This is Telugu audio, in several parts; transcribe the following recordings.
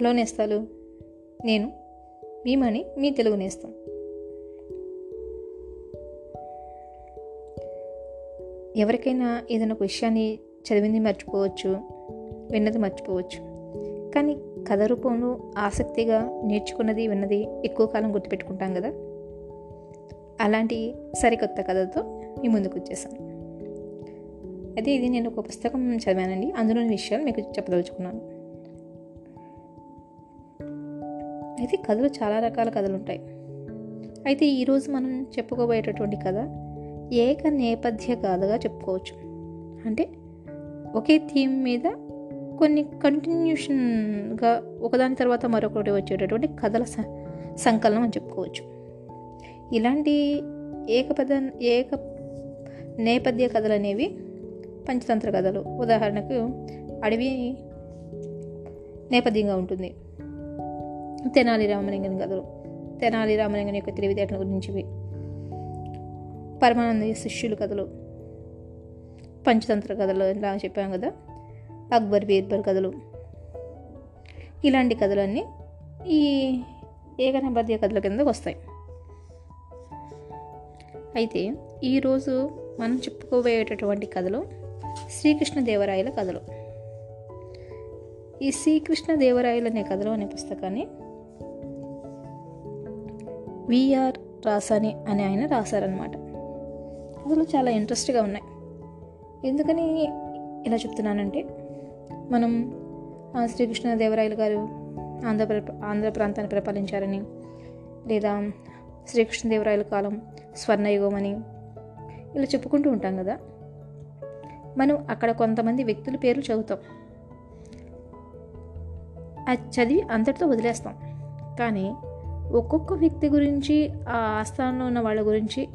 హలో నేస్తాలు. నేను మీమణి మీ తెలుగు నేస్తాం. ఎవరికైనా ఏదైనా ఒక విషయాన్ని చదివింది మర్చిపోవచ్చు విన్నది మర్చిపోవచ్చు. కానీ కథ రూపంలో ఆసక్తిగా నేర్చుకున్నది విన్నది ఎక్కువ కాలం గుర్తుపెట్టుకుంటాం కదా? అలాంటి సరికొత్త కథతో మీ ముందుకు వచ్చేసాను అయితే ఇది నేను ఒక పుస్తకం చదివానండి. అందులోని విషయాలు మీకు చెప్పదలుచుకున్నాను. అయితే కథలు చాలా రకాల కథలు ఉంటాయి అయితే ఈరోజు మనం చెప్పుకోబోయేటటువంటి కథ ఏక నేపథ్య కథగా చెప్పుకోవచ్చు. అంటే ఒకే థీమ్ మీద కొన్ని కంటిన్యూషన్గా ఒకదాని తర్వాత మరొకటి వచ్చేటటువంటి కథల స- సంకలనం అని చెప్పుకోవచ్చు. ఇలాంటి ఏకపద ఏక నేపథ్య కథలు అనేవి పంచతంత్ర కథలు. ఉదాహరణకు అడవి నేపథ్యంగా ఉంటుంది. తెనాలి రామలింగన్ కథలు తెనాలి రామలింగన్ యొక్క తెలివితేటల గురించివి పరమానంద శిష్యుల కథలు పంచతంత్ర కథలు ఇలా చెప్పాం కదా. అక్బర్ బీర్బల్ కథలు. ఇలాంటి కథలన్నీ ఈ ఏకనేపథ్య కథల కిందకు వస్తాయి. అయితే ఈరోజు మనం చెప్పుకోబోయేటటువంటి కథలు శ్రీకృష్ణదేవరాయల కథలు. ఈ శ్రీకృష్ణదేవరాయలు అనే కథలు అనే పుస్తకాన్ని విఆర్ రాసాని అని ఆయన రాశారనమాట అసలు చాలా ఇంట్రెస్ట్గా ఉన్నాయి. ఎందుకని ఇలా చెప్తున్నానంటే మనం శ్రీకృష్ణదేవరాయలు గారు ఆంధ్ర ఆంధ్ర ప్రాంతాన్ని పరిపాలించారని లేదా శ్రీకృష్ణదేవరాయల కాలం స్వర్ణయుగం అని ఇలా చెప్పుకుంటూ ఉంటాం కదా. మనం అక్కడ కొంతమంది వ్యక్తుల పేర్లు చదువుతాం. అది చదివి అంతటితో వదిలేస్తాం. కానీ ఒక్కొక్క వ్యక్తి గురించి ఆ ఆస్థానంలో ఉన్న వాళ్ళ గురించి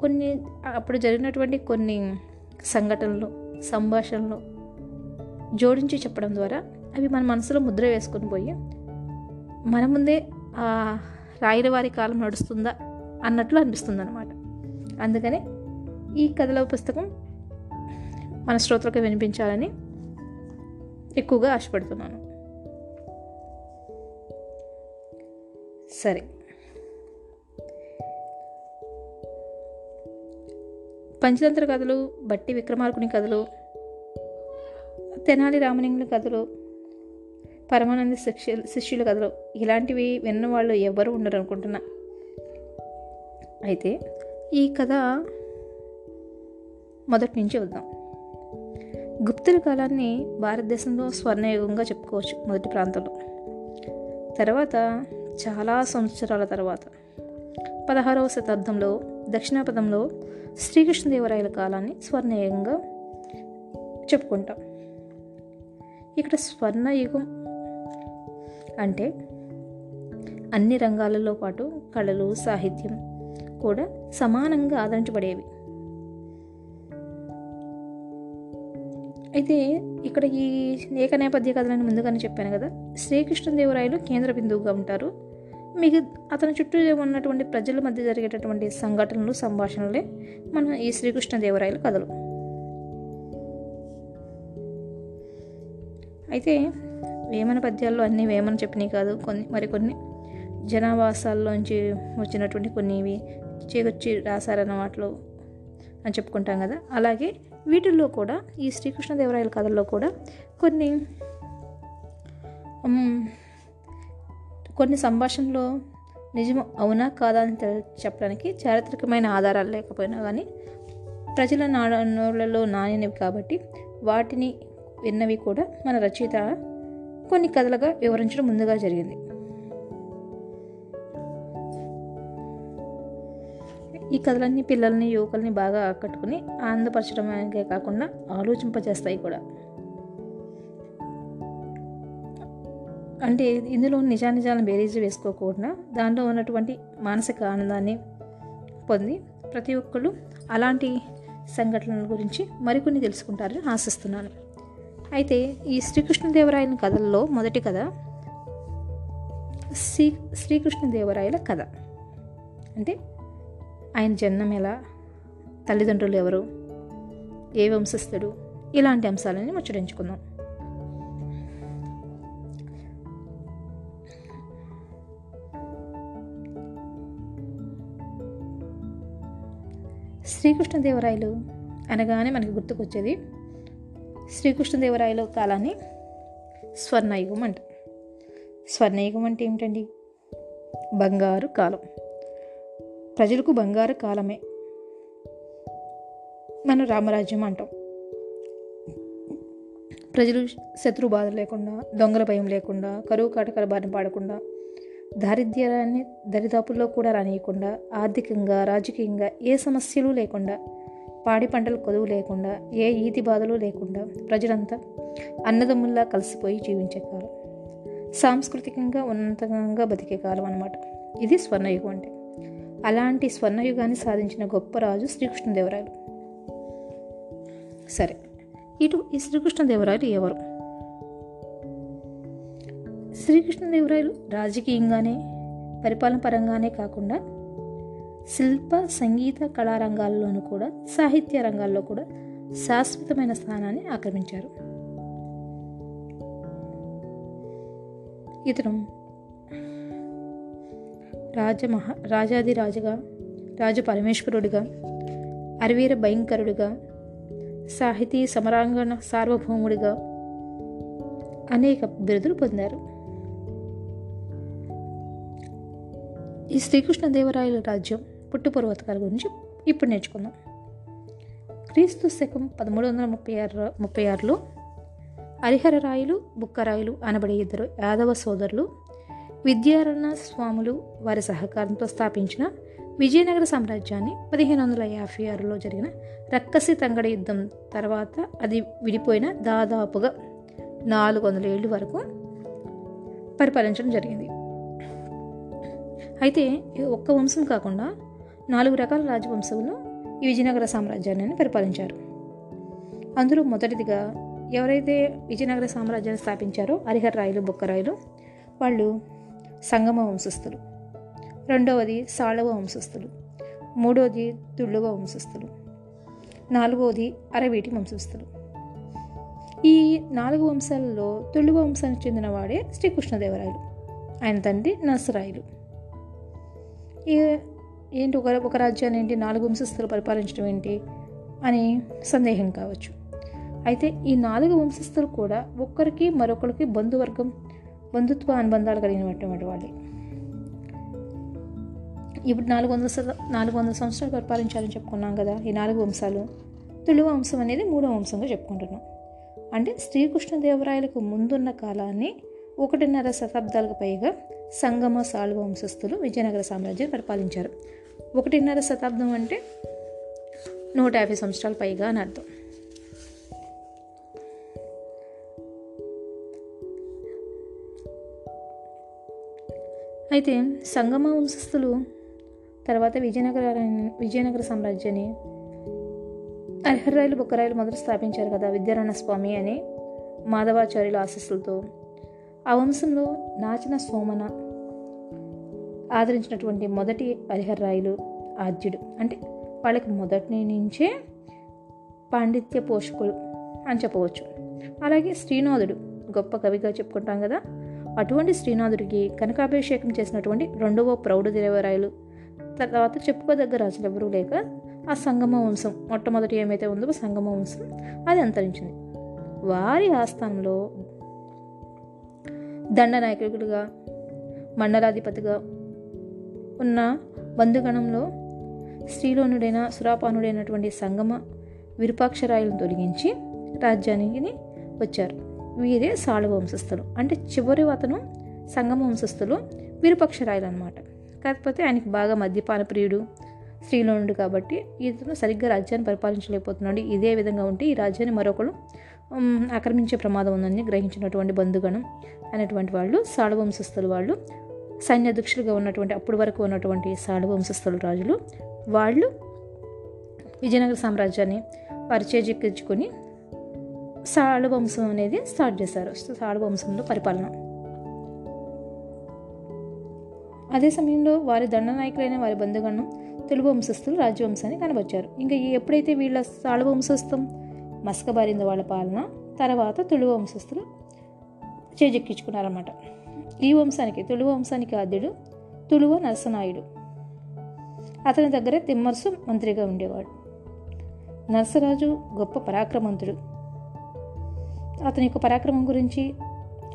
కొన్ని అప్పుడు జరిగినటువంటి కొన్ని సంఘటనలు సంభాషణలు జోడించి చెప్పడం ద్వారా అవి మన మనసులో ముద్ర వేసుకొని పోయి మన ముందే ఆ రాయల వారి కాలం నడుస్తుందా అన్నట్లు అనిపిస్తుంది అనమాట అందుకని ఈ కథల పుస్తకం మన శ్రోతలకు వినిపించాలని ఎక్కువగా ఆశపడుతున్నాను. సరే. పంచతంత్ర కథలు బట్టి విక్రమార్కుని కథలు తెనాలి రామలింగుని కథలు పరమానంద శిష్యుల శిష్యుల కథలు ఇలాంటివి విన్న వాళ్ళు ఎవరు ఉండరు అనుకుంటున్నా అయితే ఈ కథ మొదటి నుంచి వద్దాం గుప్తుల కాలాన్ని భారతదేశంలో స్వర్ణయుగంగా చెప్పుకోవచ్చు మొదటి ప్రాంతంలో. తర్వాత చాలా సంవత్సరాల తర్వాత. పదహారవ శతాబ్దంలో దక్షిణాపథంలో శ్రీకృష్ణదేవరాయల కాలాన్ని స్వర్ణయుగంగా చెప్పుకుంటాం. ఇక్కడ స్వర్ణయుగం అంటే అన్ని రంగాలలో పాటు కళలు సాహిత్యం కూడా సమానంగా ఆదరించబడేవి. అయితే ఇక్కడ ఈ ఏక నేపథ్య కథలను ముందుగానే చెప్పాను కదా. శ్రీకృష్ణదేవరాయలు కేంద్ర బిందువుగా ఉంటారు. మిగ అతని చుట్టూ ఉన్నటువంటి ప్రజల మధ్య జరిగేటటువంటి సంఘటనలు సంభాషణలే మన ఈ శ్రీకృష్ణదేవరాయల కథలు. అయితే వేమన పద్యాల్లో అన్ని వేమన చెప్పినవి కాదు కొన్ని మరికొన్ని జనావాసాల్లోంచి వచ్చినటువంటి కొన్ని ఇవి చేకొచ్చి రాశారన్న వాటిలో అని చెప్పుకుంటాం కదా. అలాగే వీటిల్లో కూడా ఈ శ్రీకృష్ణదేవరాయల కథల్లో కూడా కొన్ని కొన్ని సంభాషణలో నిజం అవునా కాదా అని చెప్పడానికి చారిత్రకమైన ఆధారాలు లేకపోయినా కానీ ప్రజల నాళ్ళలో నానినవి కాబట్టి వాటిని విన్నవి కూడా మన రచయిత కొన్ని కథలుగా వివరించడం ముందుగా జరిగింది. ఈ కథలన్నీ పిల్లల్ని యువకుల్ని బాగా ఆకట్టుకుని ఆనందపరచడమే కాకుండా ఆలోచింపజేస్తాయి కూడా. అంటే ఇందులో నిజానిజాలను బేరీజు వేసుకోకుండా దానిలో ఉన్నటువంటి మానసిక ఆనందాన్ని పొంది ప్రతి ఒక్కళ్ళు అలాంటి సంఘటనల గురించి మరికొన్ని తెలుసుకుంటారని ఆశిస్తున్నాను. అయితే ఈ శ్రీకృష్ణదేవరాయల కథల్లో మొదటి కథ శ్రీ శ్రీకృష్ణదేవరాయల కథ. అంటే ఆయన జన్మం ఎలా తల్లిదండ్రులు ఎవరు ఏ వంశస్థుడు ఇలాంటి అంశాలని ముచ్చరించుకుందాం శ్రీకృష్ణదేవరాయలు అనగానే మనకి గుర్తుకొచ్చేది. శ్రీకృష్ణదేవరాయలు కాలాన్ని స్వర్ణయుగం అంట. స్వర్ణయుగం అంటే ఏమిటండి? బంగారు కాలం. ప్రజలకు బంగారు కాలమే. మనం రామరాజ్యం అంటాం. ప్రజలు శత్రు బాధ లేకుండా దొంగల భయం లేకుండా కరువు కాటకాల బారిన పాడకుండా దారిద్ర్యాన్ని దరిదాపుల్లో కూడా రానియకుండా ఆర్థికంగా రాజకీయంగా ఏ సమస్యలు లేకుండా పాడి పంటలు కొదువు లేకుండా ఏ ఈతి బాధలు లేకుండా ప్రజలంతా అన్నదమ్ముల్లా కలిసిపోయి జీవించే కాలం. సాంస్కృతికంగా ఉన్నతంగా బతికే కాలం అనమాట ఇది స్వర్ణయుగం అంటే. అలాంటి స్వర్ణయుగాన్ని సాధించిన గొప్ప రాజు శ్రీకృష్ణదేవరాయలు. సరే. ఇటు ఈ శ్రీకృష్ణదేవరాయలు ఎవరు? శ్రీకృష్ణదేవరాయలు రాజకీయంగానే పరిపాలన పరంగానే కాకుండా శిల్ప సంగీత కళారంగాల్లోనూ కూడా సాహిత్య రంగాల్లో కూడా శాశ్వతమైన స్థానాన్ని ఆక్రమించారు. ఇతను రాజమహా రాజాదిరాజుగా రాజ పరమేశ్వరుడిగా అరవీర భయంకరుడిగా సాహితీ సమరాంగణ సార్వభౌముడిగా అనేక బిరుదులు పొందారు. ఈ శ్రీకృష్ణదేవరాయల రాజ్యం పుట్టుపూర్వతకాల గురించి ఇప్పుడు నేర్చుకుందాం. క్రీస్తు శకం పదమూడు వందల ముప్పై ఆరు ముప్పై ఆరులో హరిహరరాయలు బుక్కరాయలు అనబడే ఇద్దరు యాదవ సోదరులు విద్యారణ్య స్వాములు వారి సహకారంతో స్థాపించిన విజయనగర సామ్రాజ్యాన్ని పదిహేను వందల యాభై ఆరులో జరిగిన రక్కసి తంగడ యుద్ధం తర్వాత అది విడిపోయిన దాదాపుగా నాలుగు వందల ఏళ్ళు వరకు పరిపాలించడం జరిగింది. అయితే ఒక్క వంశం కాకుండా నాలుగు రకాల రాజవంశములు ఈ విజయనగర సామ్రాజ్యాన్ని పరిపాలించారు. అందులో మొదటిదిగా ఎవరైతే విజయనగర సామ్రాజ్యాన్ని స్థాపించారో హరిహర రాయలు బొక్కరాయలు వాళ్ళు సంగమ వంశస్థులు. రెండవది సాళవ వంశస్థులు. మూడవది తుళ్ళువ వంశస్థులు. నాలుగవది అరవీటి వంశస్థులు. ఈ నాలుగు వంశాలలో తుళ్ళువ వంశానికి చెందిన వాడే శ్రీకృష్ణదేవరాయలు ఆయన తండ్రి నరసరాయలు. ఏంటి ఒక ఒక రాజ్యాన్ని ఏంటి నాలుగు వంశస్థులు పరిపాలించడం ఏంటి అని సందేహం కావచ్చు. అయితే ఈ నాలుగు వంశస్థులు కూడా ఒక్కరికి మరొకరికి బంధువర్గం బంధుత్వ అనుబంధాలు కలిగినటువంటి వాళ్ళే. ఇప్పుడు నాలుగు వందల నాలుగు వందల సంవత్సరాలు పరిపాలించాలని చెప్పుకున్నాం కదా ఈ నాలుగు వంశాలు. తుళువ వంశం అనేది మూడో వంశంగా చెప్పుకుంటున్నాం. అంటే శ్రీకృష్ణదేవరాయలకు ముందున్న కాలాన్ని ఒకటిన్నర శతాబ్దాలకు పైగా సంగమ సాల్వ వంశస్థులు విజయనగర సామ్రాజ్యం పరిపాలించారు. ఒకటిన్నర శతాబ్దం అంటే నూట యాభై సంవత్సరాల పైగా అని అర్థం. అయితే సంగమ వంశస్థులు తర్వాత విజయనగర విజయనగర సామ్రాజ్యాన్ని హరిహర్రాయలు బొక్కరాయలు మొదలు స్థాపించారు కదా విద్యారాయణ స్వామి అని మాధవాచార్యుల ఆశస్సులతో ఆ వంశంలో నాచిన సోమన ఆదరించినటువంటి మొదటి హరిహర్రాయలు ఆద్యుడు. అంటే వాళ్ళకి మొదటి నుంచే పాండిత్య పోషకుడు అని చెప్పవచ్చు. అలాగే శ్రీనాథుడు గొప్ప కవిగా చెప్పుకుంటాం కదా అటువంటి శ్రీనాథుడికి కనకాభిషేకం చేసినటువంటి రెండవ ప్రౌఢదేవరాయలు తర్వాత చెప్పుకోదగ్గ రాజులు ఎవరూ లేక ఆ సంగమ వంశం మొట్టమొదటి ఏమైతే ఉందో సంగమ వంశం అది అంతరించింది. వారి ఆస్థానంలో దండనాయకుడిగా మండలాధిపతిగా ఉన్న బంధుగణంలో స్త్రీలోనుడైన సురాపానుడైనటువంటి సంగమ విరూపాక్షరాయలను తొలగించి రాజ్యానికి వచ్చారు. వీరే సాళ వంశస్థులు. అంటే చివరి అతను సంగమ వంశస్థులు విరూపాక్షరాయలు అనమాట కాకపోతే ఆయనకి బాగా మద్యపాన ప్రియుడు స్త్రీలోనుడు కాబట్టి ఇతను సరిగ్గా రాజ్యాన్ని పరిపాలించలేకపోతున్నాడు. ఇదే విధంగా ఉంటే ఈ రాజ్యాన్ని మరొకరు ఆక్రమించే ప్రమాదం ఉందని గ్రహించినటువంటి బంధుగణం అనేటువంటి వాళ్ళు సాళవంశస్థులు వాళ్ళు సైన్యాధ్యక్షులుగా ఉన్నటువంటి అప్పటి వరకు ఉన్నటువంటి సాళవంశస్థుల రాజులు వాళ్ళు విజయనగర సామ్రాజ్యాన్ని పరిచయకెచ్చుకొని సాళవంశం అనేది స్టార్ట్ చేశారు. సాళవంశంలో పరిపాలన. అదే సమయంలో వారి దండనాయకులైన వారి బంధుగణం తెలుగు వంశస్థులు రాజవంశాన్ని కనబచ్చారు ఇంకా ఎప్పుడైతే వీళ్ళ సాళవంశస్థం మస్కబారింద వాళ్ళ పాలన తర్వాత తుళు వంశస్థులు చేజెక్కించుకున్నారన్నమాట. ఈ వంశానికి తుళు వంశానికి ఆద్యుడు తుళువ నరసనాయుడు. అతని దగ్గర తిమ్మర్సు మంత్రిగా ఉండేవాడు. నరసరాజు గొప్ప పరాక్రమంతుడు. అతని యొక్క పరాక్రమం గురించి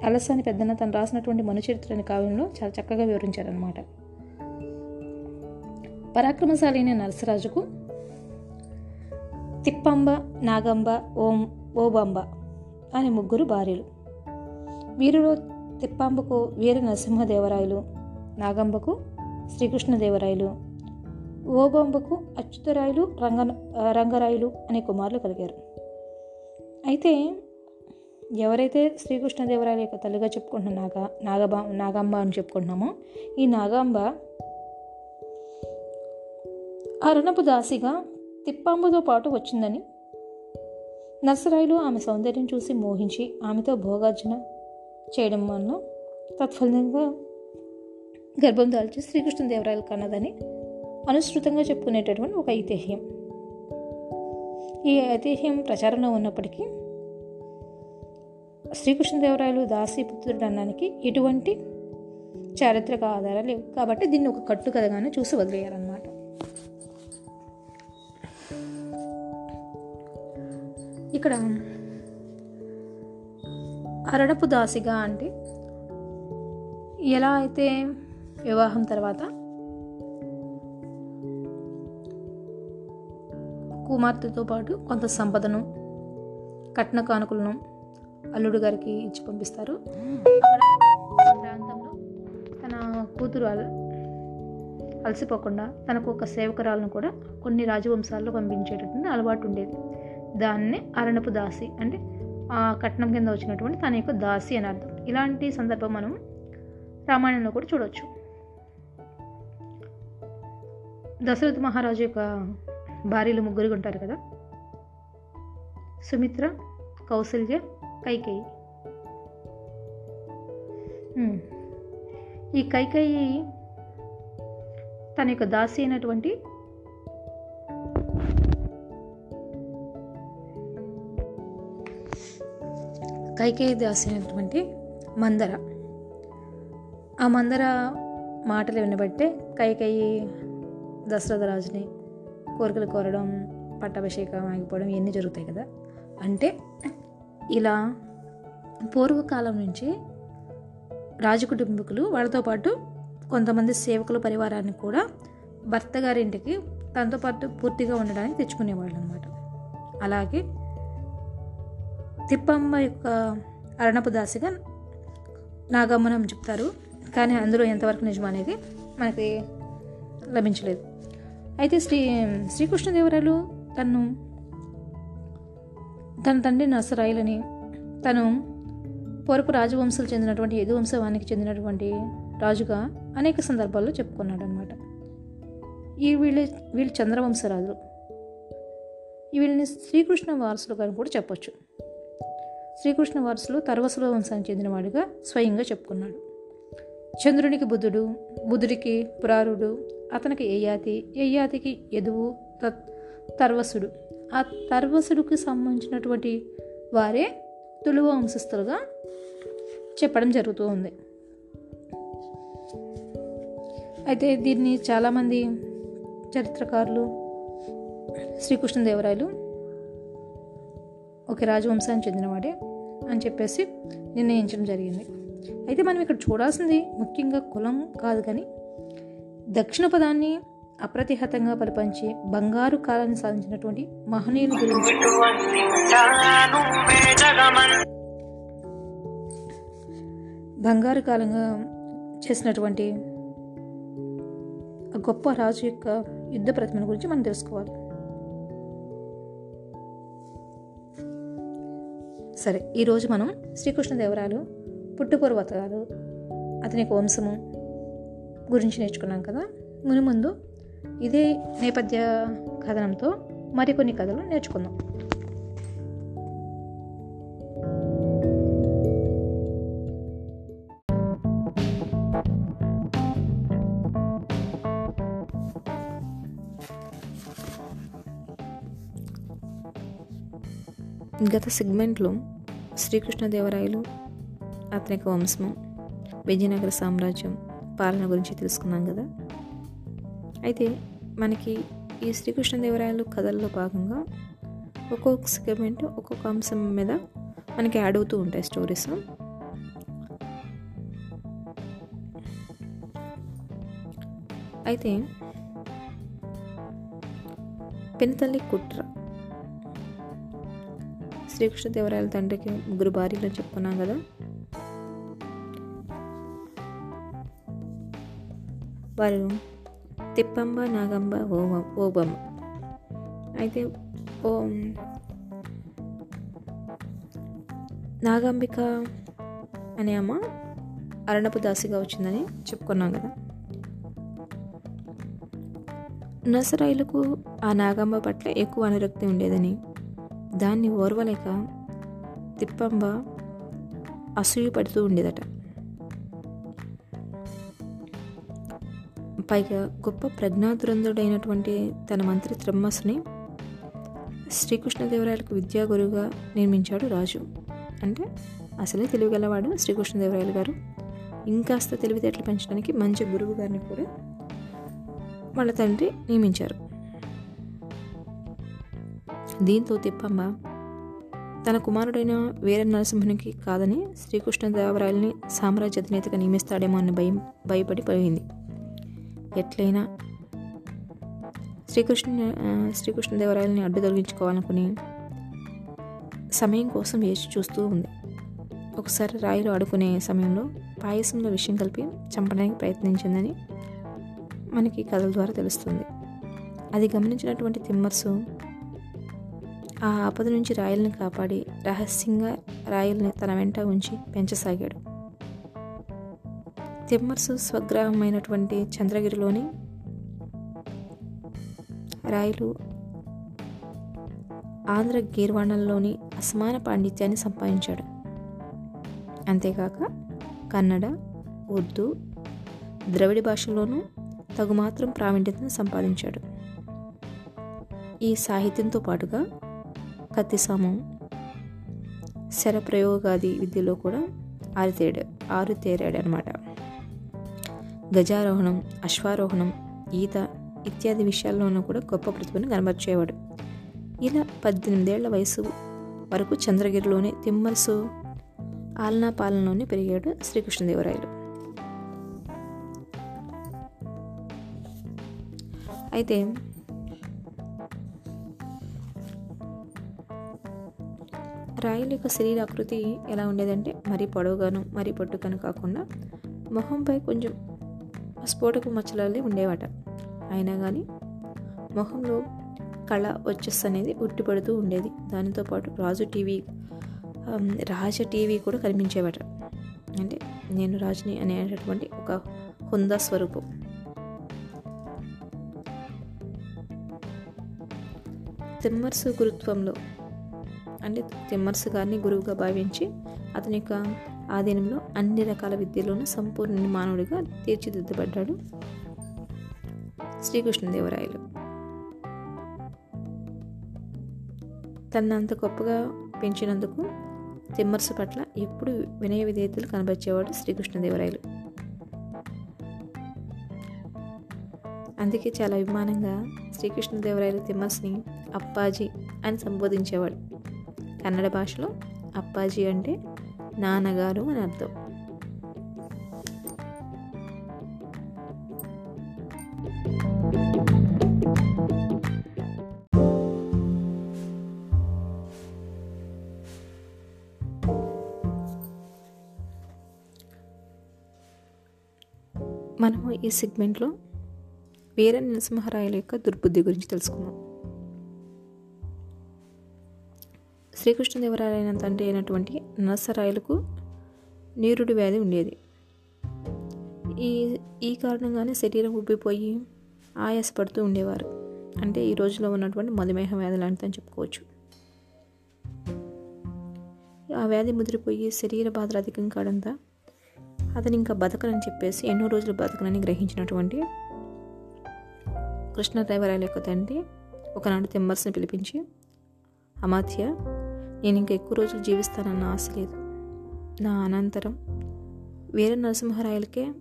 అలసాని పెద్దన తను రాసినటువంటి మనుచరిత్ర అనే కావ్యంలో చాలా చక్కగా వివరించారనమాట పరాక్రమశాలి అయిన నరసరాజుకు తిప్పంబ నాగంబ ఓం ఓబంబ అనే ముగ్గురు భార్యలు. వీరిలో తిప్పాంబకు వీర నరసింహదేవరాయలు నాగంబకు శ్రీకృష్ణదేవరాయలు ఓబంబకు అచ్యుతరాయలు రంగ రంగరాయలు అనే కుమారులు కలిగారు. అయితే ఎవరైతే శ్రీకృష్ణదేవరాయల యొక్క తల్లిగా చెప్పుకుంటున్న నాగ నాగబా నాగాంబ అని చెప్పుకుంటున్నామో ఈ నాగాంబ అరణపు దాసిగా తిప్పాంబుతో పాటు వచ్చిందని. నర్సరాయులు ఆమె సౌందర్యం చూసి మోహించి ఆమెతో భోగార్జన చేయడం వలన తత్ఫలితంగా గర్భం దాల్చి శ్రీకృష్ణదేవరాయలు కన్నదని అనుసృతంగా చెప్పుకునేటటువంటి ఒక ఐతిహ్యం. ఈ ఐతిహ్యం ప్రచారంలో ఉన్నప్పటికీ శ్రీకృష్ణదేవరాయలు దాసీపుత్రుడు అనడానికి ఎటువంటి చారిత్రక ఆధారాలు లేవు. కాబట్టి దీన్ని ఒక కట్టుకథగానే చూసి వదిలేయాలన్నమాట. ఇక్కడ అరడపు దాసిగా అంటే ఎలా అయితే వివాహం తర్వాత కుమార్తెతో పాటు కొంత సంపదను కట్న కానుకలను అల్లుడు గారికి ఇచ్చి పంపిస్తారు. ప్రాంతంలో తన కూతురు అల అలసిపోకుండా తనకు ఒక సేవకురాలను కూడా కొన్ని రాజవంశాల్లో పంపించేటటువంటి అలవాటు ఉండేది. దాన్ని అరణపు దాసి అంటే ఆ కట్నం కింద వచ్చినటువంటి తన యొక్క దాసి అని అర్థం. ఇలాంటి సందర్భం మనం రామాయణంలో కూడా చూడవచ్చు దశరథ మహారాజు యొక్క భార్యలు ముగ్గురు ఉంటారు కదా? సుమిత్ర కౌసల్య కైకేయి. ఈ కైకేయి తన యొక్క దాసి అయినటువంటి కైకేయి దాసి అయినటువంటి మందర. ఆ మందర మాటలు వినబట్టే కైకేయి దశరథ రాజుని కోరికలు కోరడం పట్టాభిషేకం ఆగిపోవడం ఇవన్నీ జరుగుతాయి కదా. అంటే ఇలా పూర్వకాలం నుంచి రాజు కుటుంబీకులు వాళ్ళతో పాటు కొంతమంది సేవకుల పరివారాన్ని కూడా భర్త గారింటికి తనతో పాటు పూర్తిగా ఉండడానికి తెచ్చుకునేవాళ్ళు అనమాట అలాగే తిప్పమ్మ యొక్క అరణపు దాసిగా నాగమ్మనం చెప్తారు. కానీ అందులో ఎంతవరకు నిజం అనేది మనకి లభించలేదు. అయితే శ్రీ శ్రీకృష్ణదేవరాయలు తను తన తండ్రి నరసరాయలని తను పొరపు రాజవంశాలు చెందినటువంటి యదు వంశవానికి చెందినటువంటి రాజుగా అనేక సందర్భాల్లో చెప్పుకున్నాడు అనమాట ఈ వీళ్ళు వీళ్ళు చంద్రవంశరాజులు. వీళ్ళని శ్రీకృష్ణ వారసులు అని కూడా చెప్పొచ్చు. శ్రీకృష్ణ వారసులు తర్వసుల వంశానికి చెందినవాడిగా స్వయంగా చెప్పుకున్నాడు. చంద్రునికి బుద్ధుడు బుధుడికి పురారుడు అతనికి ఏయాతి ఏయాతికి యదువు తత్ తర్వసుడు. ఆ తర్వసుడికి సంబంధించినటువంటి వారే తులువ వంశస్థులుగా చెప్పడం జరుగుతూ ఉంది. అయితే దీన్ని చాలామంది చరిత్రకారులు శ్రీకృష్ణదేవరాయలు ఒక రాజవంశానికి చెందినవాడే. అని చెప్పేసి నిర్ణయించడం జరిగింది. అయితే మనం ఇక్కడ చూడాల్సింది ముఖ్యంగా కులం కాదు కానీ దక్షిణ పదాన్ని అప్రతిహతంగా పరిపంచి బంగారు కాలాన్ని సాధించినటువంటి మహనీయుల గురించి. బంగారు కాలంగా చేసినటువంటి గొప్ప రాజు యొక్క యుద్ధ ప్రతిమల గురించి మనం తెలుసుకోవాలి. సరే ఈరోజు మనం శ్రీకృష్ణదేవరాలు పుట్టుపూర్వతాలు అతని వంశము గురించి నేర్చుకున్నాం కదా. ముని ముందు ఇదే నేపథ్య కథనంతో మరికొన్ని కథలు నేర్చుకుందాం. గత సెగ్మెంట్లో శ్రీకృష్ణదేవరాయలు అతని యొక్క వంశము విజయనగర సామ్రాజ్యం పాలన గురించి తెలుసుకున్నాం కదా. అయితే మనకి ఈ శ్రీకృష్ణదేవరాయలు కథల్లో భాగంగా ఒక్కొక్క సెగ్మెంట్ ఒక్కొక్క అంశం మీద మనకి యాడ్ అవుతూ ఉంటాయి స్టోరీస్. అయితే పెనుతల్లి కుట్ర శ్రీకృష్ణదేవరాయల తండ్రికి ముగ్గురు భార్యలు చెప్పుకున్నాం కదా. వారు తిప్పంబ నాగంబ ఓమ ఓబమ్మ. అయితే ఓ నాగాంబిక అనే అమ్మ అరణపు దాసిగా వచ్చిందని చెప్పుకున్నాం కదా. నర్సరాయిలకు ఆ నాగమ్మ పట్ల ఎక్కువ అనురక్తి ఉండేదని దాన్ని ఓర్వలేక తిప్పంబ అసూయ పడుతూ ఉండేదట. పైగా గొప్ప ప్రజ్ఞాదురంధుడైనటువంటి తన మంత్రి త్రమ్మస్ని శ్రీకృష్ణదేవరాయలకు విద్యా గురువుగా నియమించాడు రాజు. అంటే అసలే తెలివిగలవాడు శ్రీకృష్ణదేవరాయలు గారు. ఇంకాస్త తెలివితేటలు పెంచడానికి మంచి గురువు గారిని కూడా వాళ్ళ తండ్రి నియమించారు. దీంతో తిప్పమ్మ తన కుమారుడైన వీర నరసింహునికి కాదని శ్రీకృష్ణదేవరాయల్ని సామ్రాజ్య అధినేతగా నియమిస్తాడేమో అని భయం భయపడిపోయింది. ఎట్లయినా శ్రీకృష్ణ శ్రీకృష్ణదేవరాయల్ని అడ్డు తొలగించుకోవాలనుకుని సమయం కోసం వేచి చూస్తూ ఉంది. ఒకసారి రాయిలు ఆడుకునే సమయంలో పాయసంలో విషయం కలిపి చంపడానికి ప్రయత్నించిందని మనకి కథల ద్వారా తెలుస్తుంది. అది గమనించినటువంటి తిమ్మర్సు ఆ ఆపద నుంచి రాయల్ని కాపాడి రహస్యంగా రాయల్ని తన వెంట ఉంచి పెంచసాగాడు. తిమ్మర్సు స్వగ్రామమైనటువంటి చంద్రగిరిలోని రాయలు ఆంధ్ర గీర్వాణంలోని అసమాన పాండిత్యాన్ని సంపాదించాడు. అంతేకాక కన్నడ ఉర్దూ ద్రవిడ భాషలోనూ తగుమాత్రం ప్రావీణ్యతను సంపాదించాడు. ఈ సాహిత్యంతో పాటుగా కత్తిసామం శరప్రయోగాది విద్యలో కూడా ఆరితేడు ఆరుతేరాడు అనమాట గజారోహణం అశ్వారోహణం ఈత ఇత్యాది విషయాల్లోనూ కూడా గొప్ప ప్రతిభను కనబర్చేవాడు. ఇలా పద్దెనిమిదేళ్ళ వయసు వరకు చంద్రగిరిలోని తిమ్మర్సు ఆలనా పాలనలోనే పెరిగాడు శ్రీకృష్ణదేవరాయలు. అయితే రాయల యొక్క శరీరాకృతి ఎలా ఉండేదంటే మరీ పొడవుగాను మరీ పొట్టుగాను కాకుండా మొహంపై కొంచెం స్ఫోటకు మచ్చలే ఉండేవాట. అయినా కానీ మొహంలో కళ వచ్చెస్ అనేది ఉట్టిపడుతూ ఉండేది. దానితో పాటు రాజు టీవీ రాజ టీవీ కూడా కనిపించేవాట. అంటే నేను రాజుని అనేటటువంటి ఒక హుందా స్వరూపం. తిమ్మర్సు గురుత్వంలో అంటే తిమ్మర్సు గారిని గురువుగా భావించి అతని యొక్క ఆధీనంలో అన్ని రకాల విద్యలోనూ సంపూర్ణ మానవుడిగా తీర్చిదిద్దబడ్డాడు శ్రీకృష్ణదేవరాయలు. తన అంత గొప్పగా పెంచినందుకు తిమ్మర్సు పట్ల ఎప్పుడు వినయ విధేయతలు కనబరిచేవాడు శ్రీకృష్ణదేవరాయలు. అందుకే చాలా అభిమానంగా శ్రీకృష్ణదేవరాయలు తిమ్మర్స్ని అప్పాజీ అని సంబోధించేవాడు కన్నడ భాషలో అప్పాజీ అంటే నాన్నగారు అని అర్థం. మనము ఈ సెగ్మెంట్లో వీర నరసింహరాయల యొక్క దుర్బుద్ధి గురించి తెలుసుకుందాం. శ్రీకృష్ణదేవరాయల తండ్రి అయినటువంటి నరసరాయలకు నీరుడి వ్యాధి ఉండేది. ఈ ఈ కారణంగానే శరీరం ఉబ్బిపోయి ఆయాసపడుతూ ఉండేవారు. అంటే ఈ రోజులో ఉన్నటువంటి మధుమేహ వ్యాధి లాంటిదని చెప్పుకోవచ్చు. ఆ వ్యాధి ముదిరిపోయి శరీర బాధలు అధికం కాడంతా అతను ఇంకా బతకనని చెప్పేసి ఎన్నో రోజులు బతకనని గ్రహించినటువంటి కృష్ణదేవరాయల యొక్క తండ్రి ఒకనాడు తిమ్మర్స్ని పిలిపించి అమాత్య నేను ఇంకా ఎక్కువ రోజులు జీవిస్తానన్న ఆశ లేదు. నా అనంతరం వీర నరసింహరాయలకే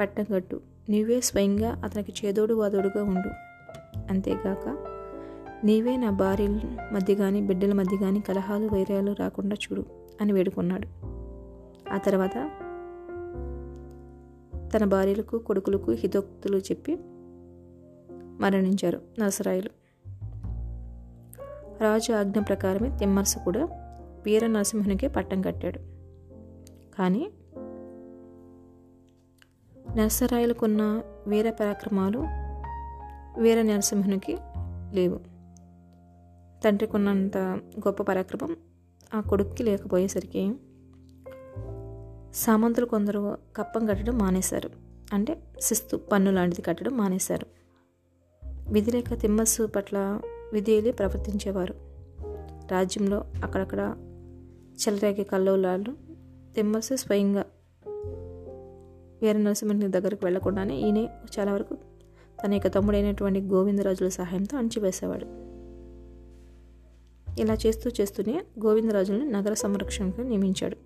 పట్టగట్టు నీవే స్వయంగా అతనికి చేదోడు వాదోడుగా ఉండు. అంతేగాక నీవే నా భార్యల మధ్య కానీ బిడ్డల మధ్య కానీ కలహాలు వైరాలు రాకుండా చూడు అని వేడుకున్నాడు. ఆ తర్వాత తన భార్యలకు కొడుకులకు హితోక్తులు చెప్పి మరణించారు నరసరాయలు. రాజు ఆజ్ఞ ప్రకారమే తిమ్మర్సు కూడా వీర నరసింహునికే పట్టం కట్టాడు. కానీ నరసరాయలకున్న వీర పరాక్రమాలు వీర నరసింహునికి లేవు. తండ్రికి ఉన్నంత గొప్ప పరాక్రమం ఆ కొడుక్కి లేకపోయేసరికి సామంతులు కొందరు కప్పం కట్టడం మానేశారు. అంటే శిస్తు పన్ను లాంటిది కట్టడం మానేశారు. విధి లేక తిమ్మస్సు పట్ల విధేయులు ప్రవర్తించేవారు. రాజ్యంలో అక్కడక్కడ చెలరేగే కల్లోలాలు తిమ్మస్సు స్వయంగా వీర నరసింహుని దగ్గరకు వెళ్ళకుండానే ఈయన చాలా వరకు తన యొక్క తమ్ముడైనటువంటి గోవిందరాజుల సహాయంతో అణచివేసేవాడు. ఇలా చేస్తూ చేస్తూనే గోవిందరాజులను నగర సంరక్షణకు నియమించాడు.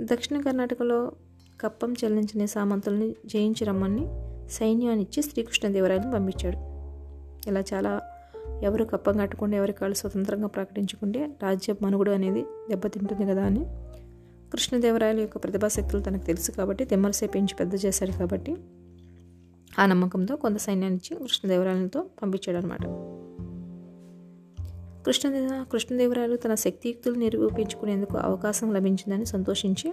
దక్షిణ కర్ణాటకలో కప్పం చెల్లించిన సామంతుల్ని జయించి రమ్మని సైన్యాన్నిచ్చి శ్రీకృష్ణదేవరాయలను పంపించాడు. ఇలా చాలా ఎవరు కప్పం కట్టకుండా ఎవరి కాళ్ళు స్వతంత్రంగా ప్రకటించుకుంటే రాజ్య మనుగుడు అనేది దెబ్బతింటుంది కదా అని. కృష్ణదేవరాయల యొక్క ప్రతిభాశక్తులు తనకు తెలుసు కాబట్టి తెమ్మలసే పెంచి పెద్ద చేశాడు కాబట్టి ఆ నమ్మకంతో కొంత సైన్యాన్నిచ్చి కృష్ణదేవరాయలతో పంపించాడు అనమాట కృష్ణదేవ కృష్ణదేవరాయలు తన శక్తియుక్తులు నిరూపించుకునేందుకు అవకాశం లభించిందని సంతోషించి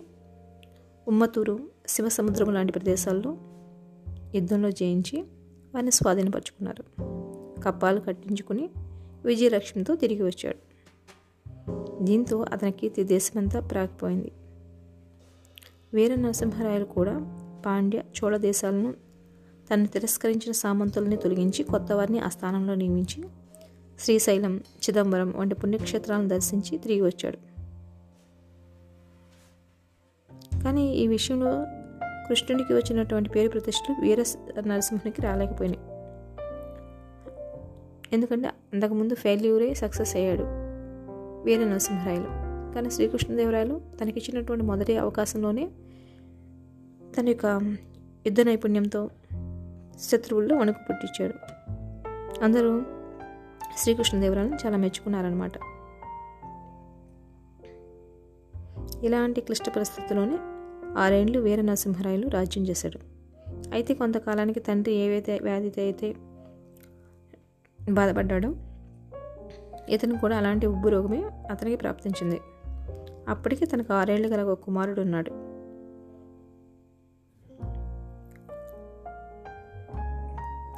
ఉమ్మతూరు శివసముద్రం లాంటి ప్రదేశాల్లో యుద్ధంలో జయించి వారిని స్వాధీనపరుచుకున్నారు. కప్పాలు కట్టించుకుని విజయలక్ష్మితో తిరిగి వచ్చాడు. దీంతో అతని కీర్తి దేశమంతా ప్రాగిపోయింది. వీర నరసింహరాయలు కూడా పాండ్య చోళ దేశాలను తను తిరస్కరించిన సామంతుల్ని తొలగించి కొత్త వారిని ఆ స్థానంలో నియమించి శ్రీశైలం చిదంబరం వంటి పుణ్యక్షేత్రాలను దర్శించి తిరిగి వచ్చాడు. కానీ ఈ విషయంలో కృష్ణుడికి వచ్చినటువంటి పేరు ప్రతిష్టలు వీర నరసింహునికి రాలేకపోయినాయి. ఎందుకంటే అంతకుముందు ఫెయిల్యూరే సక్సెస్ అయ్యాడు వీర నరసింహరాయలు. కానీ శ్రీకృష్ణదేవరాయలు తనకిచ్చినటువంటి మొదటి అవకాశంలోనే తన యొక్క యుద్ధ నైపుణ్యంతో శత్రువుల్లో వణుకు పుట్టించాడు. అందరూ శ్రీకృష్ణదేవరాయలను చాలా మెచ్చుకున్నారనమాట ఇలాంటి క్లిష్ట పరిస్థితుల్లోనే ఆరేండ్లు వీర నరసింహరాయలు రాజ్యం చేశాడు. అయితే కొంతకాలానికి తండ్రి ఏవైతే వ్యాధితో అయితే బాధపడ్డాడు. ఇతను కూడా అలాంటి ఉబ్బు రోగమే అతనికి ప్రాప్తించింది. అప్పటికి తనకు ఆరేళ్ళు గల ఒక కుమారుడు ఉన్నాడు.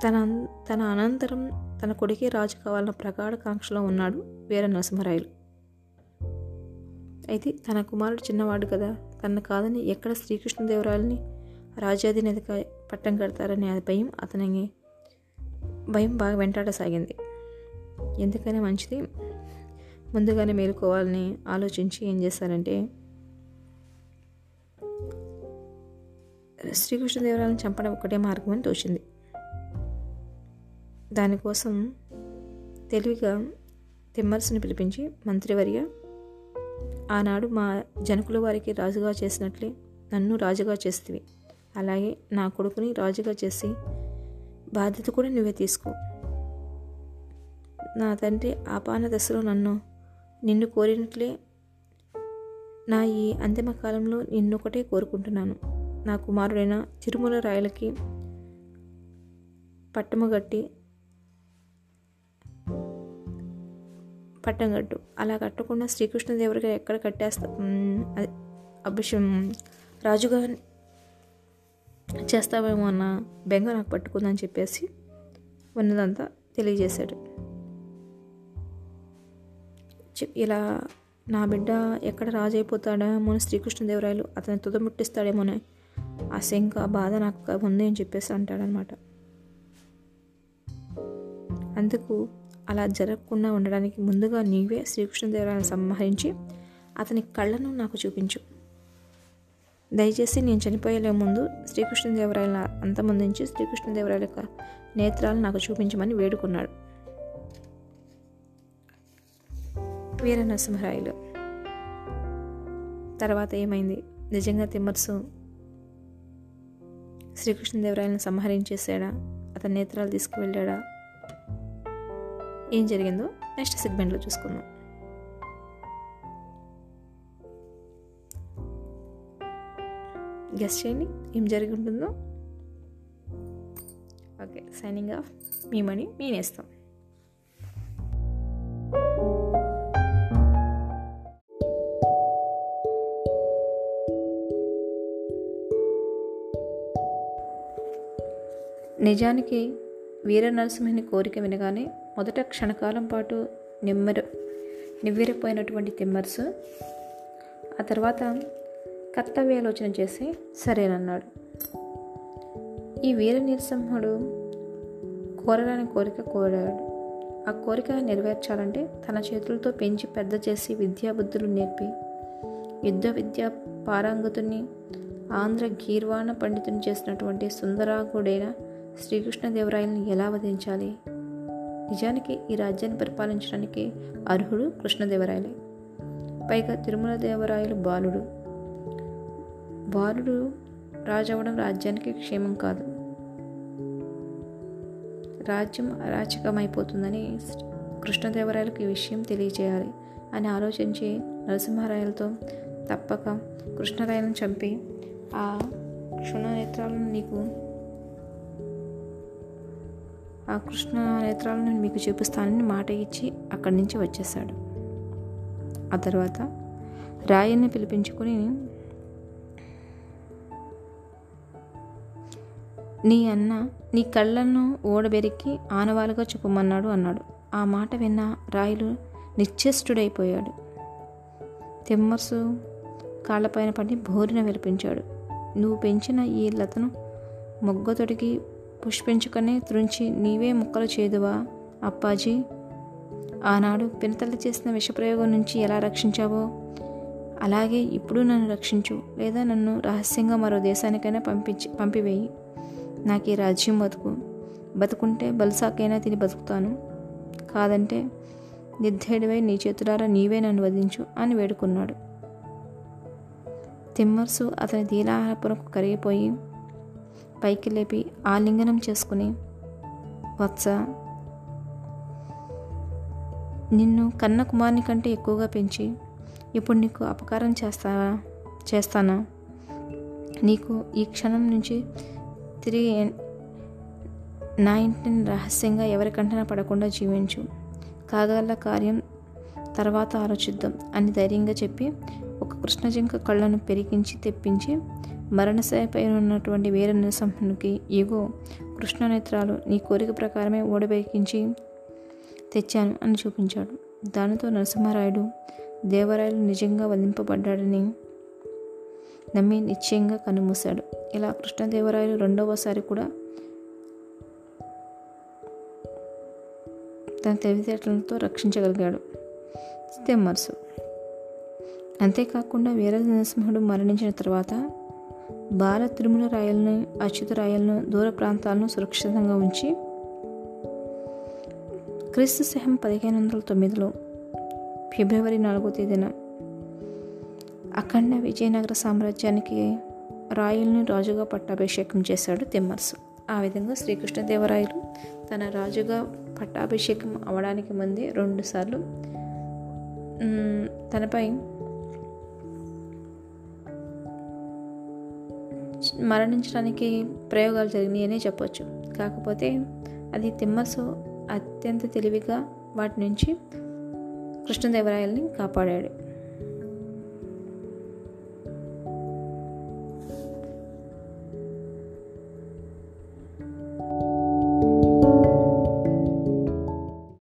తన తన అనంతరం తన కొడుకే రాజు కావాలన్న ప్రగాఢ కాంక్షలో ఉన్నాడు వీర నరసింహరాయలు. అయితే తన కుమారుడు చిన్నవాడు కదా తన కాదని ఎక్కడ శ్రీకృష్ణదేవరాయలని రాజ్యాధినేతగా పట్టం కడతారనే భయం అతనికి భయం బాగా వెంటాడసాగింది. ఎందుకైనా మంచిది. ముందుగానే మేలుకోవాలని ఆలోచించి ఏం చేశారంటే శ్రీకృష్ణదేవరాయలను చంపడం ఒకటే మార్గం అని తోచింది. దానికోసం తెలివిగా తిమ్మరసుని పిలిపించి మంత్రివర్య ఆనాడు మా జనకుల వారికి రాజుగా చేసినట్లే నన్ను రాజుగా చేస్తేవి. అలాగే నా కొడుకుని రాజుగా చేసి బాధ్యత కూడా నువ్వే తీసుకో. నా తండ్రి ఆపాన దశలో నన్ను నిన్ను కోరినట్లే నా ఈ అంతిమ కాలంలో నిన్నొకటే కోరుకుంటున్నాను. నా కుమారుడైన తిరుమల రాయలకి పట్టము గట్టి పట్టం కట్టు. అలా కట్టకుండా శ్రీకృష్ణదేవుడిగా ఎక్కడ కట్టేస్తా అభిషం రాజుగా చేస్తావేమో అన్న బెంగ నాకు పట్టుకుందని చెప్పేసి ఉన్నదంతా తెలియజేశాడు. ఇలా నా బిడ్డ ఎక్కడ రాజు అయిపోతాడేమో అని శ్రీకృష్ణదేవరాయలు అతని తుదముట్టిస్తాడేమోనే ఆ శంక బాధ నాకు ఉంది అని చెప్పేసి అంటాడనమాట అందుకు అలా జరగకుండా ఉండడానికి ముందుగా నీవే శ్రీకృష్ణదేవరాయలను సంహరించి అతని కళ్ళను నాకు చూపించు. దయచేసి నేను చనిపోయే ముందు శ్రీకృష్ణదేవరాయల అంతమొందించి శ్రీకృష్ణదేవరాయల యొక్క నేత్రాలు నాకు చూపించమని వేడుకున్నాడు. వీర నరసింహరాయలు. తర్వాత ఏమైంది? నిజంగా తిమ్మర్సు శ్రీకృష్ణదేవరాయలను సంహరించేసాడా అతని నేత్రాలు తీసుకువెళ్ళాడా? ఏం జరిగిందో నెక్స్ట్ సెగ్మెంట్లో చూసుకుందాం. గెస్ చేయండి. ఏం జరిగి ఉంటుందో ఓకే సైనింగ్ ఆఫ్ మీ మనీ మీ నిజానికి వీర నరసింహుని కోరిక వినగానే మొదట క్షణకాలం పాటు నిమ్మర నివ్వెరపోయినటువంటి తిమ్మర్సు ఆ తర్వాత కర్తవ్యాలోచన చేసి సరేనన్నాడు. ఈ వీర నరసింహుడు కోరరాని కోరిక కోరాడు. ఆ కోరిక నెరవేర్చాలంటే తన చేతులతో పెంచి పెద్ద చేసి విద్యాబుద్ధులు నేర్పి యుద్ధ విద్య పారంగతుని ఆంధ్ర గీర్వాణ పండితుని చేసినటువంటి సుందరాగుడైన శ్రీకృష్ణదేవరాయలను ఎలా వధించాలి? నిజానికి ఈ రాజ్యాన్ని పరిపాలించడానికి అర్హుడు కృష్ణదేవరాయలే. పైగా తిరుమల దేవరాయలు బాలుడు. బాలుడు రాజవడం రాజ్యానికి క్షేమం కాదు. రాజ్యం అరాచకమైపోతుందని కృష్ణదేవరాయలకు ఈ విషయం తెలియచేయాలి అని ఆలోచించి నరసింహారాయలతో తప్పక కృష్ణరాయలను చంపి ఆ క్షుణనేత్రాలను నీకు ఆ కృష్ణ నేత్రాలను మీకు చూపిస్తానని మాట ఇచ్చి అక్కడి నుంచి వచ్చేసాడు ఆ తర్వాత రాయన్ని పిలిపించుకుని నీ అన్న నీ కళ్ళను ఓడబెరికి ఆనవాలుగా చూపమన్నాడు అన్నాడు. ఆ మాట విన్న రాయులు నిశ్చేష్టుడైపోయాడు. తిమ్మర్సు కాళ్ళపైన పడి బోరిన విలపించాడు. నువ్వు పెంచిన ఈ లతను మొగ్గతొడిగి పుష్పించుకనే త్రుంచి నీవే ముక్కలు చేదువా? అప్పాజీ ఆనాడు పినతల్లి చేసిన విషప్రయోగం నుంచి ఎలా రక్షించావో? అలాగే ఇప్పుడు నన్ను రక్షించు లేదా నన్ను రహస్యంగా మరో దేశానికైనా పంపించి పంపివేయి. నాకు ఈ రాజ్యం బతుకు బతుకుంటే బల్సాకైనా తిని బతుకుతాను. కాదంటే నిర్ధేడివై నీ చేతులారా నీవే నన్ను వధించు అని వేడుకున్నాడు. తిమ్మర్సు అతని దీనాహారపురకు కరిగిపోయి పైకి లేపి ఆలింగనం చేసుకుని వత్స నిన్ను కన్న కుమారుని కంటే ఎక్కువగా పెంచి ఇప్పుడు నీకు అపకారం చేస్తావా? చేస్తానా? నీకు ఈ క్షణం నుంచి తిరిగి నా ఇంటిని రహస్యంగా ఎవరికంటన పడకుండా జీవించు. కాగల కార్యం తర్వాత ఆలోచిద్దాం అని ధైర్యంగా చెప్పి ఒక కృష్ణజింక కళ్ళను పెరిగించి తెప్పించి మరణశయపై ఉన్నటువంటి వీర నరసింహునికి ఇగో కృష్ణనేత్రాలు నీ కోరిక ప్రకారమే ఓడబెక్కించి తెచ్చాను అని చూపించాడు. దానితో నరసింహరాయుడు దేవరాయలు నిజంగా వధింపబడ్డాడని నమ్మి నిశ్చయంగా కన్నుమూశాడు. ఇలా కృష్ణదేవరాయలు రెండవసారి కూడా తన తెలివితేటలతో రక్షించగలిగాడు. తెమ్మర్సు అంతేకాకుండా వీర నరసింహుడు మరణించిన తర్వాత బాల తిరుమల రాయలను అచ్యుత రాయలను దూర ప్రాంతాలను సురక్షితంగా ఉంచి క్రీస్తు శహం పదిహేను వందల తొమ్మిదిలో ఫిబ్రవరి నాలుగో తేదీన అఖండ విజయనగర సామ్రాజ్యానికి రాయుల్ని రాజుగా పట్టాభిషేకం చేశాడు తిమ్మర్సు. ఆ విధంగా శ్రీకృష్ణదేవరాయలు తన రాజుగా పట్టాభిషేకం అవడానికి ముందే రెండుసార్లు తనపై మరణించడానికి ప్రయోగాలు జరిగినాయనే చెప్పొచ్చు. కాకపోతే అది తిమ్మర్సు అత్యంత తెలివిగా వాటి నుంచి కృష్ణదేవరాయల్ని కాపాడాడు.